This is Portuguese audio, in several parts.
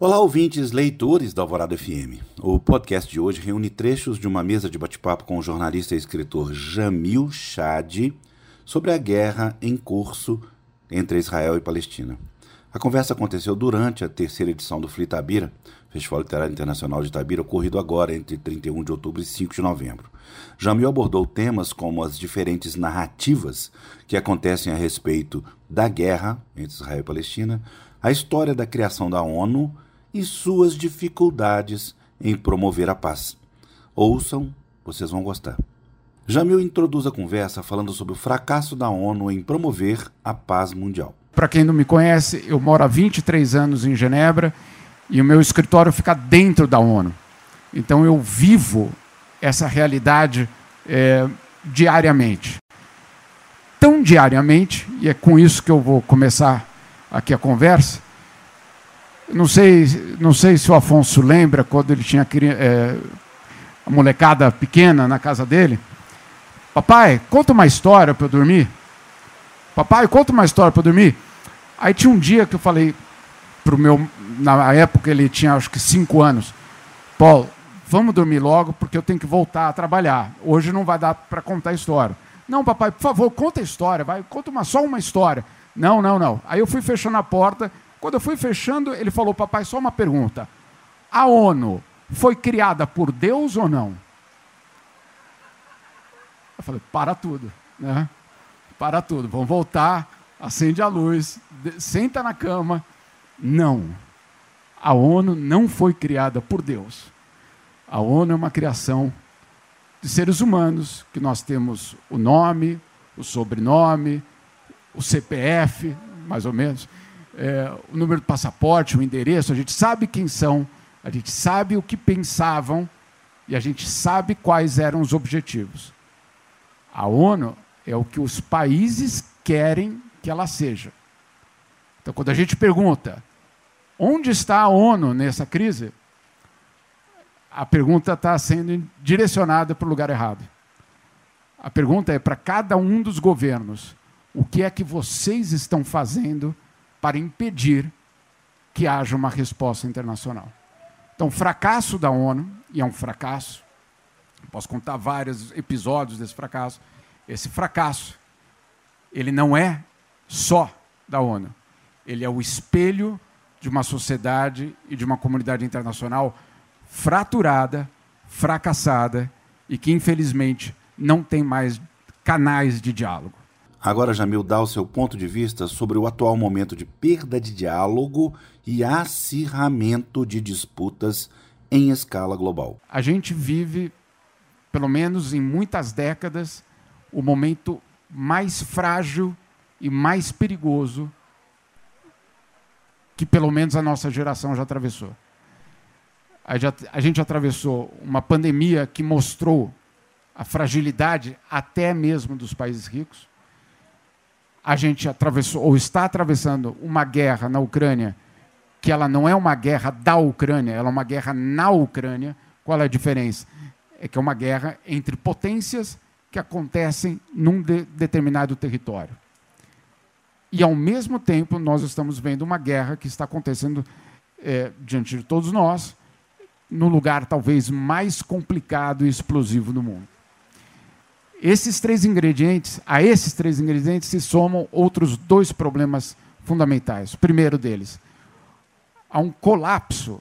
Olá, ouvintes, leitores da Alvorada FM. O podcast de hoje reúne trechos de uma mesa de bate-papo com o jornalista e escritor Jamil Chad sobre a guerra em curso entre Israel e Palestina. A conversa aconteceu durante a terceira edição do Flitabira, Festival Literário Internacional de Itabira, ocorrido agora entre 31 de outubro e 5 de novembro. Jamil abordou temas como as diferentes narrativas que acontecem a respeito da guerra entre Israel e Palestina, a história da criação da ONU e suas dificuldades em promover a paz. Ouçam, vocês vão gostar. Jamil introduz a conversa falando sobre o fracasso da ONU em promover a paz mundial. Para quem não me conhece, eu moro há 23 anos em Genebra e o meu escritório fica dentro da ONU. Então eu vivo essa realidade é, diariamente. Tão diariamente, e é com isso que eu vou começar aqui a conversa. Não sei, não sei se o Afonso lembra quando ele tinha é, a molecada pequena na casa dele. Papai, conta uma história para eu dormir. Papai, conta uma história para eu dormir. Aí tinha um dia que eu falei para o meu, na época ele tinha acho que cinco anos, Paulo, vamos dormir logo porque eu tenho que voltar a trabalhar. Hoje não vai dar para contar a história. Não, papai, por favor, conta a história, vai, conta uma, só uma história. Não, não, não. Aí eu fui fechando a porta. Quando eu fui fechando, ele falou, papai, só uma pergunta. A ONU foi criada por Deus ou não? Eu falei, para tudo, né? Para tudo. Vamos voltar, acende a luz, senta na cama. Não. A ONU não foi criada por Deus. A ONU é uma criação de seres humanos, que nós temos o nome, o sobrenome, o CPF, mais ou menos, é, o número do passaporte, o endereço, a gente sabe quem são, a gente sabe o que pensavam e a gente sabe quais eram os objetivos. A ONU é o que os países querem que ela seja. Então, quando a gente pergunta onde está a ONU nessa crise, a pergunta está sendo direcionada para o lugar errado. A pergunta é para cada um dos governos: o que é que vocês estão fazendo para impedir que haja uma resposta internacional? Então, fracasso da ONU, e é um fracasso, posso contar vários episódios desse fracasso. Esse fracasso, ele não é só da ONU, ele é o espelho de uma sociedade e de uma comunidade internacional fraturada, fracassada e que, infelizmente, não tem mais canais de diálogo. Agora, Jamil, dá o seu ponto de vista sobre o atual momento de perda de diálogo e acirramento de disputas em escala global. A gente vive, pelo menos em muitas décadas, o momento mais frágil e mais perigoso que pelo menos a nossa geração já atravessou. A gente atravessou uma pandemia que mostrou a fragilidade até mesmo dos países ricos. A gente atravessou ou está atravessando uma guerra na Ucrânia que ela não é uma guerra da Ucrânia, ela é uma guerra na Ucrânia. Qual é a diferença? É que é uma guerra entre potências que acontecem num de determinado território. E, ao mesmo tempo, nós estamos vendo uma guerra que está acontecendo é, diante de todos nós, no lugar talvez mais complicado e explosivo do mundo. Esses três ingredientes, a esses três ingredientes se somam outros dois problemas fundamentais. O primeiro deles, há um colapso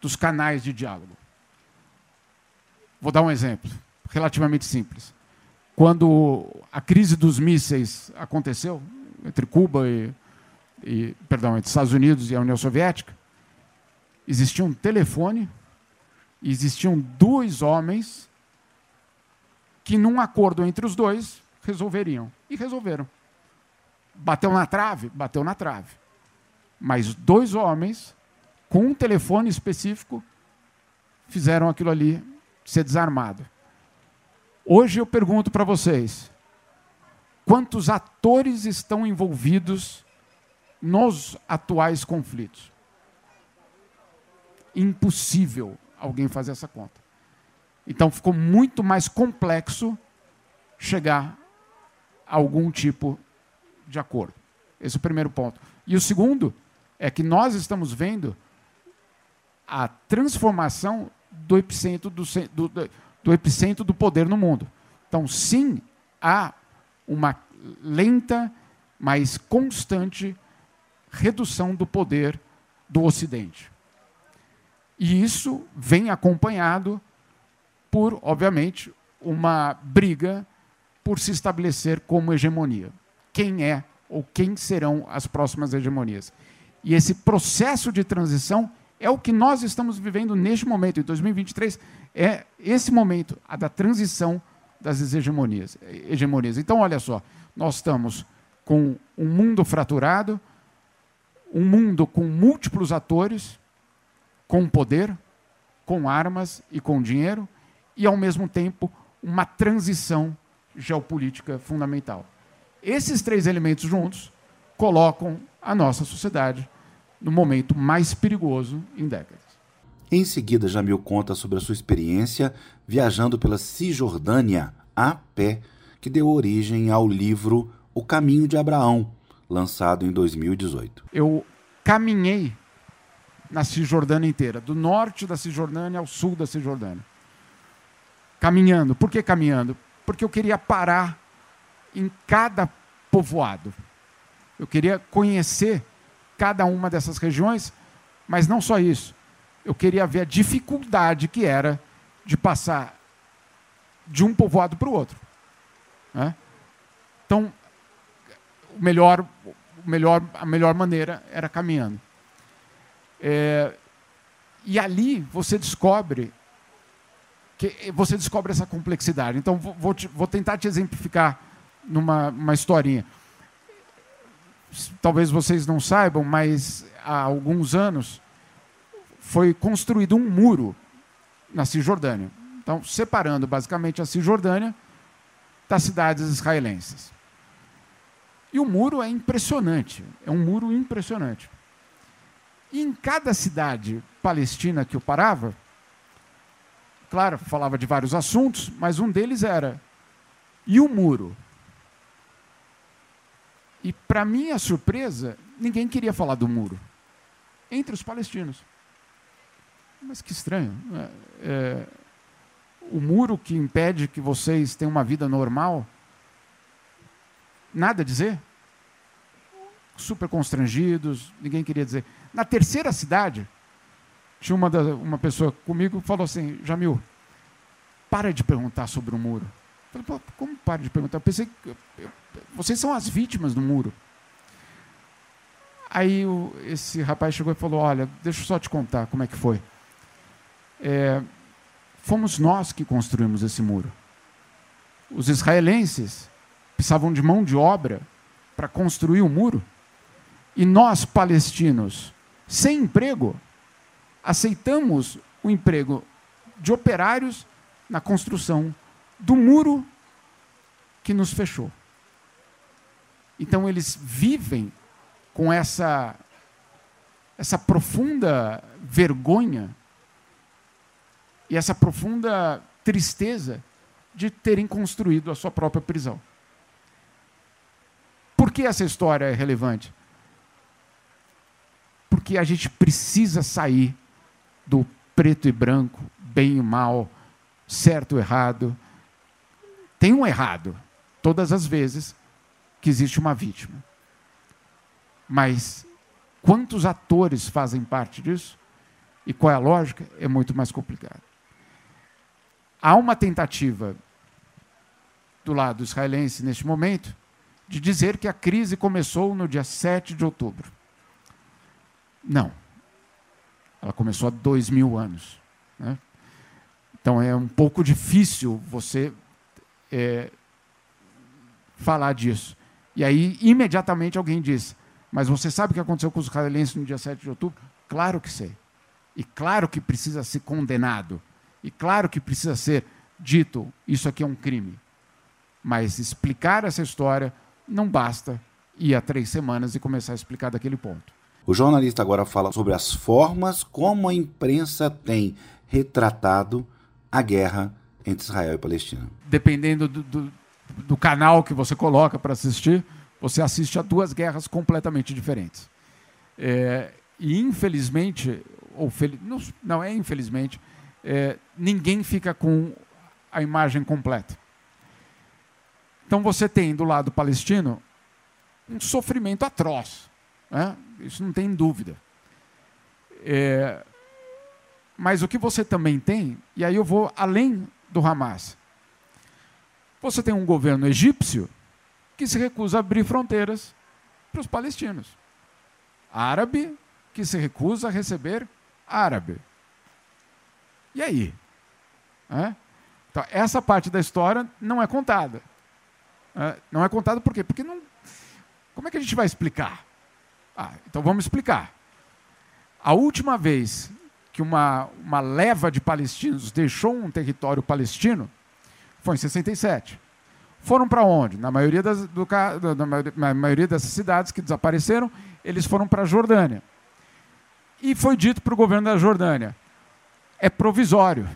dos canais de diálogo. Vou dar um exemplo relativamente simples. Quando a crise dos mísseis aconteceu, entre Cuba e, e perdão, entre Estados Unidos e a União Soviética, existia um telefone, existiam dois homens que, num acordo entre os dois, resolveriam. E resolveram. Bateu na trave? Bateu na trave. Mas dois homens, com um telefone específico, fizeram aquilo ali ser desarmado. Hoje eu pergunto para vocês: quantos atores estão envolvidos nos atuais conflitos. Impossível alguém fazer essa conta. Então ficou muito mais complexo chegar a algum tipo de acordo. Esse é o primeiro ponto. E o segundo é que nós estamos vendo a transformação do epicentro do, do, do epicentro do poder no mundo. Então, sim, há uma lenta, mas constante redução do poder do Ocidente. E isso vem acompanhado por, obviamente, uma briga por se estabelecer como hegemonia. Quem é ou quem serão as próximas hegemonias? E esse processo de transição é o que nós estamos vivendo neste momento, em 2023, é esse momento, a da transição das hegemonias. hegemonias. Então, olha só, nós estamos com um mundo fraturado, um mundo com múltiplos atores, com poder, com armas e com dinheiro, e, ao mesmo tempo, uma transição geopolítica fundamental. Esses três elementos juntos colocam a nossa sociedade no momento mais perigoso em décadas. Em seguida, Jamil conta sobre a sua experiência viajando pela Cisjordânia a pé, que deu origem ao livro O Caminho de Abraão, lançado em 2018. Eu caminhei na Cisjordânia inteira, do norte da Cisjordânia ao sul da Cisjordânia. Caminhando. Por que caminhando? Porque eu queria parar em cada povoado. Eu queria conhecer cada uma dessas regiões, mas não só isso. Eu queria ver a dificuldade que era de passar de um povoado para o outro. Né? Então, o melhor, o melhor, a melhor maneira era caminhando. É, e ali você descobre que você descobre essa complexidade. Então vou, te, vou tentar te exemplificar numa uma historinha. Talvez vocês não saibam, mas há alguns anos foi construído um muro na Cisjordânia. Então, separando basicamente a Cisjordânia das cidades israelenses. E o muro é impressionante, é um muro impressionante. E em cada cidade palestina que eu parava, claro, falava de vários assuntos, mas um deles era: e o muro? E, para minha surpresa, ninguém queria falar do muro entre os palestinos. Mas que estranho. É, é, o muro que impede que vocês tenham uma vida normal Nada a dizer? Super constrangidos, ninguém queria dizer. Na terceira cidade, tinha uma, da, uma pessoa comigo falou assim: Jamil, para de perguntar sobre o muro. Eu falei, como para de perguntar? Eu pensei vocês são as vítimas do muro. Aí o, esse rapaz chegou e falou: Olha, deixa eu só te contar como é que foi. É, fomos nós que construímos esse muro. Os israelenses precisavam de mão de obra para construir o muro. E nós, palestinos, sem emprego, aceitamos o emprego de operários na construção do muro que nos fechou. Então eles vivem com essa essa profunda vergonha e essa profunda tristeza de terem construído a sua própria prisão. Por que essa história é relevante? Porque a gente precisa sair do preto e branco, bem e mal, certo e errado. Tem um errado, todas as vezes que existe uma vítima. Mas quantos atores fazem parte disso? E qual é a lógica? É muito mais complicado. Há uma tentativa do lado israelense neste momento de dizer que a crise começou no dia 7 de outubro. Não. Ela começou há dois mil anos. Né? Então é um pouco difícil você é, falar disso. E aí, imediatamente, alguém diz: Mas você sabe o que aconteceu com os israelenses no dia 7 de outubro? Claro que sei. E claro que precisa ser condenado. E claro que precisa ser dito: Isso aqui é um crime. Mas explicar essa história não basta ir a três semanas e começar a explicar daquele ponto. O jornalista agora fala sobre as formas como a imprensa tem retratado a guerra entre Israel e Palestina. Dependendo do, do, do canal que você coloca para assistir, você assiste a duas guerras completamente diferentes. É, e, infelizmente, ou não, não é infelizmente, é, ninguém fica com a imagem completa. Então você tem do lado palestino um sofrimento atroz. Né? Isso não tem dúvida. É, mas o que você também tem, e aí eu vou além do Hamas. Você tem um governo egípcio que se recusa a abrir fronteiras para os palestinos. Árabe que se recusa a receber árabe. E aí? É? Então, essa parte da história não é contada. É, não é contada por quê? Porque não. Como é que a gente vai explicar? Ah, então vamos explicar. A última vez que uma, uma leva de palestinos deixou um território palestino foi em 67. Foram para onde? Na maioria, das, do, na maioria dessas cidades que desapareceram, eles foram para a Jordânia. E foi dito para o governo da Jordânia: é provisório.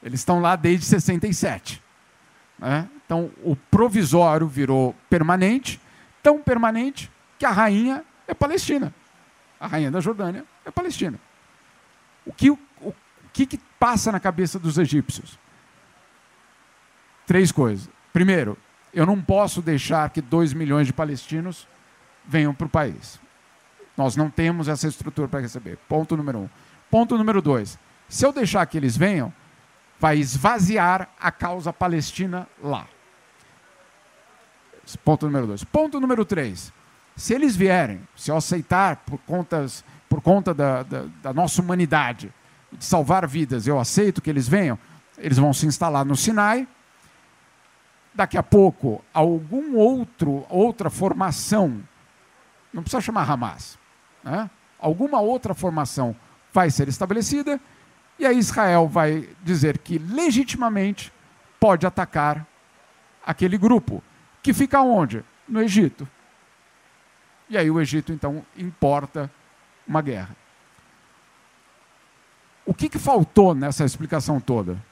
Eles estão lá desde 67. Né? Então, o provisório virou permanente, tão permanente que a rainha é palestina. A rainha da Jordânia é palestina. O que, o, o que, que passa na cabeça dos egípcios? Três coisas. Primeiro, eu não posso deixar que dois milhões de palestinos venham para o país. Nós não temos essa estrutura para receber. Ponto número um. Ponto número dois. Se eu deixar que eles venham, vai esvaziar a causa palestina lá. Ponto número dois. Ponto número três. Se eles vierem, se eu aceitar por, contas, por conta da, da, da nossa humanidade, de salvar vidas, eu aceito que eles venham, eles vão se instalar no Sinai. Daqui a pouco, algum outro outra formação, não precisa chamar Hamas, né? alguma outra formação vai ser estabelecida e aí Israel vai dizer que legitimamente pode atacar aquele grupo, que fica onde? No Egito. E aí o Egito então importa uma guerra. O que, que faltou nessa explicação toda?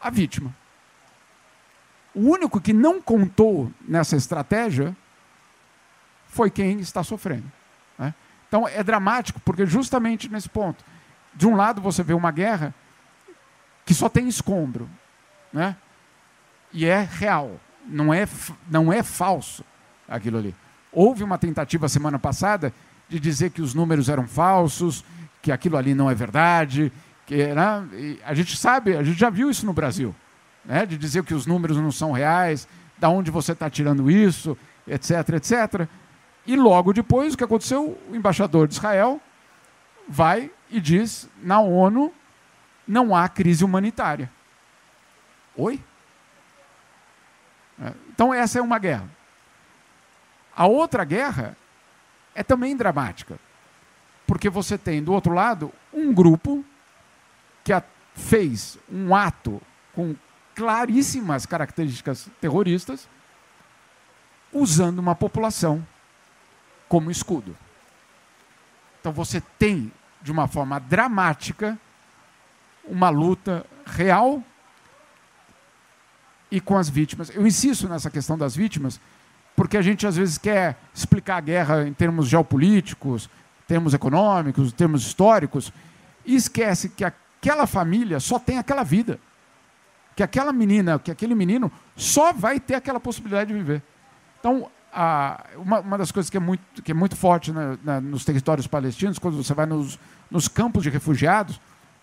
A vítima. O único que não contou nessa estratégia foi quem está sofrendo. Né? Então é dramático, porque justamente nesse ponto, de um lado você vê uma guerra que só tem escombro, né? E é real, não é, não é falso aquilo ali. Houve uma tentativa semana passada de dizer que os números eram falsos, que aquilo ali não é verdade, que né? a gente sabe, a gente já viu isso no Brasil, né? De dizer que os números não são reais, da onde você está tirando isso, etc, etc. E logo depois, o que aconteceu? O embaixador de Israel vai e diz: na ONU não há crise humanitária. Oi? É, então, essa é uma guerra. A outra guerra é também dramática, porque você tem do outro lado um grupo que fez um ato com claríssimas características terroristas, usando uma população como escudo. Então você tem, de uma forma dramática, uma luta real e com as vítimas. Eu insisto nessa questão das vítimas, porque a gente às vezes quer explicar a guerra em termos geopolíticos, termos econômicos, termos históricos, e esquece que aquela família só tem aquela vida. Que aquela menina, que aquele menino só vai ter aquela possibilidade de viver. Então, a, uma, uma, das coisas que é muito, que é muito forte na, na, nos territórios palestinos, quando você vai nos, nos campos de refugiados,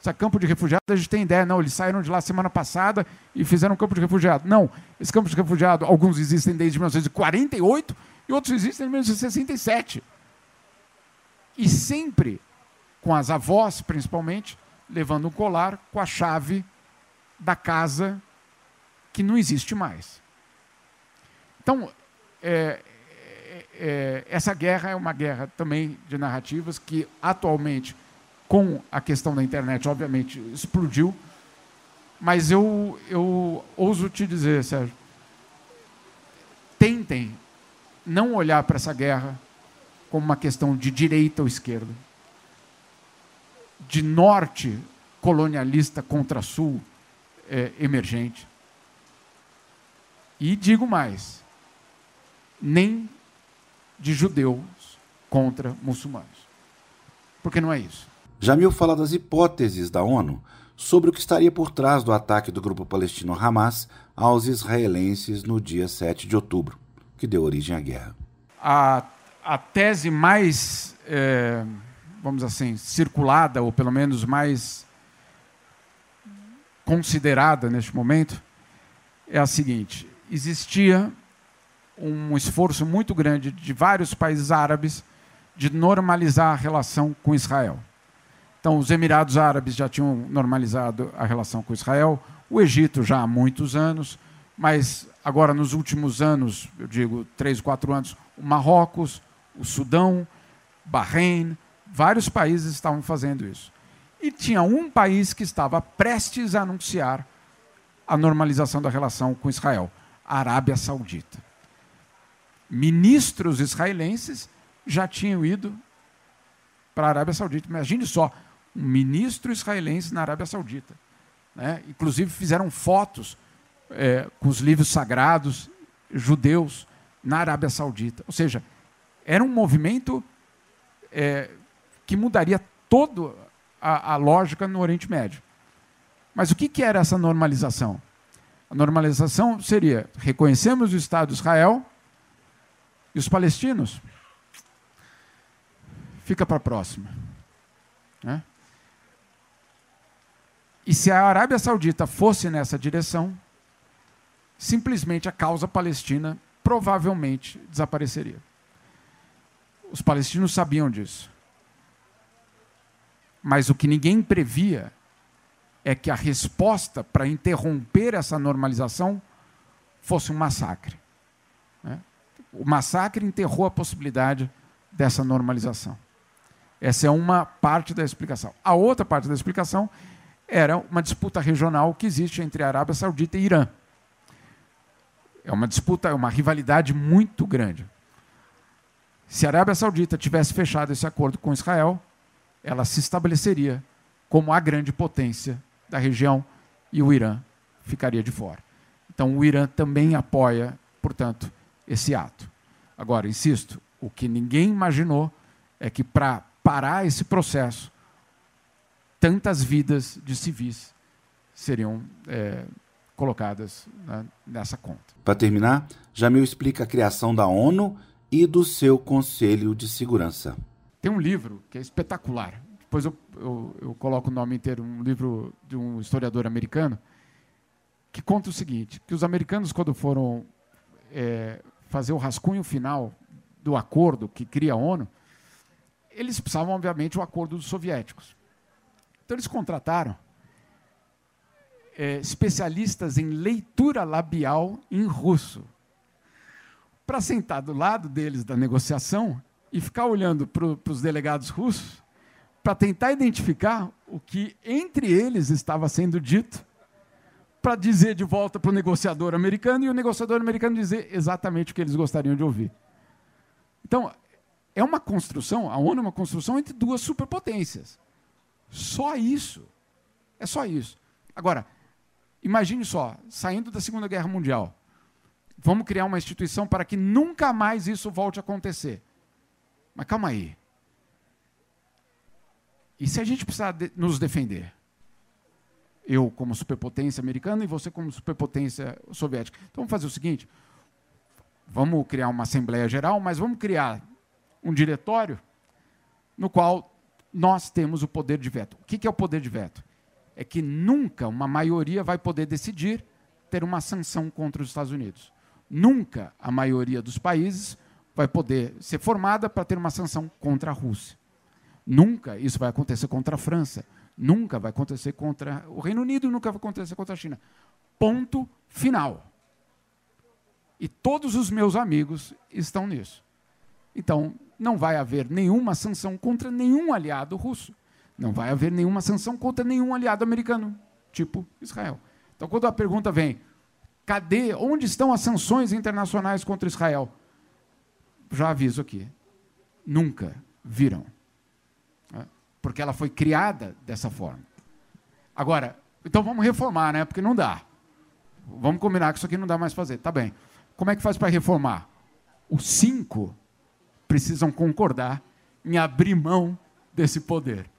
esse campo de refugiados, a gente tem ideia, não, eles saíram de lá semana passada e fizeram um campo de refugiados. Não, esses campos de refugiados, alguns existem desde 1948 e outros existem desde 1967. E sempre com as avós, principalmente, levando um colar com a chave da casa que não existe mais. Então, é, é, é, essa guerra é uma guerra também de narrativas que atualmente, com a questão da internet, obviamente, explodiu. Mas eu, eu ouso te dizer, Sérgio, tentem não olhar para essa guerra como uma questão de direita ou esquerda, de norte colonialista contra sul é, emergente. E digo mais, nem de judeus contra muçulmanos. porque não é isso. Jamil fala das hipóteses da ONU sobre o que estaria por trás do ataque do grupo palestino Hamas aos israelenses no dia 7 de outubro, que deu origem à guerra. A, a tese mais, é, vamos assim, circulada, ou pelo menos mais considerada neste momento, é a seguinte: existia um esforço muito grande de vários países árabes de normalizar a relação com Israel. Então, os Emirados Árabes já tinham normalizado a relação com Israel, o Egito já há muitos anos, mas agora nos últimos anos, eu digo três, quatro anos, o Marrocos, o Sudão, Bahrein, vários países estavam fazendo isso. E tinha um país que estava prestes a anunciar a normalização da relação com Israel, a Arábia Saudita. Ministros israelenses já tinham ido para a Arábia Saudita. Imagine só, um ministro israelense na Arábia Saudita. Né? Inclusive fizeram fotos é, com os livros sagrados judeus na Arábia Saudita. Ou seja, era um movimento é, que mudaria toda a, lógica no Oriente Médio. Mas o que, que era essa normalização? A normalização seria: reconhecemos o Estado de Israel e os palestinos. Fica para a próxima. Né? E se a Arábia Saudita fosse nessa direção, simplesmente a causa palestina provavelmente desapareceria. Os palestinos sabiam disso. Mas o que ninguém previa é que a resposta para interromper essa normalização fosse um massacre. Né? O massacre enterrou a possibilidade dessa normalização. Essa é uma parte da explicação. A outra parte da explicação era uma disputa regional que existe entre a Arábia Saudita e Irã. É uma disputa, é uma rivalidade muito grande. Se a Arábia Saudita tivesse fechado esse acordo com Israel, ela se estabeleceria como a grande potência da região e o Irã ficaria de fora. Então, o Irã também apoia, portanto, esse ato. Agora, insisto, o que ninguém imaginou é que para parar esse processo, tantas vidas de civis seriam é, colocadas né, nessa conta. Para terminar, Jamil explica a criação da ONU e do seu Conselho de Segurança. Tem um livro que é espetacular. Depois eu, eu, eu coloco o nome inteiro, um livro de um historiador americano, que conta o seguinte: que os americanos, quando foram é, fazer o rascunho final do acordo que cria a ONU, eles precisavam, obviamente, o acordo dos soviéticos. Então, eles contrataram é, especialistas em leitura labial em russo para sentar do lado deles da negociação e ficar olhando para os delegados russos para tentar identificar o que entre eles estava sendo dito para dizer de volta para o negociador americano e o negociador americano dizer exatamente o que eles gostariam de ouvir. Então, é uma construção, a ONU é uma construção entre duas superpotências. Só isso. É só isso. Agora, imagine só, saindo da Segunda Guerra Mundial, vamos criar uma instituição para que nunca mais isso volte a acontecer. Mas calma aí. E se a gente precisar de nos defender? Eu como superpotência americana e você como superpotência soviética. Então vamos fazer o seguinte: vamos criar uma Assembleia Geral, mas vamos criar um diretório no qual nós temos o poder de veto. O que é o poder de veto? É que nunca uma maioria vai poder decidir ter uma sanção contra os Estados Unidos. Nunca a maioria dos países vai poder ser formada para ter uma sanção contra a Rússia. Nunca isso vai acontecer contra a França. Nunca vai acontecer contra o Reino Unido, nunca vai acontecer contra a China. Ponto final. E todos os meus amigos estão nisso. Então, não vai haver nenhuma sanção contra nenhum aliado russo. Não vai haver nenhuma sanção contra nenhum aliado americano, tipo Israel. Então, quando a pergunta vem, cadê, onde estão as sanções internacionais contra Israel? Já aviso aqui, nunca viram. Né? Porque ela foi criada dessa forma. Agora, então vamos reformar, né? Porque não dá. Vamos combinar que isso aqui não dá mais fazer. Tá bem. Como é que faz para reformar? Os cinco precisam concordar em abrir mão desse poder.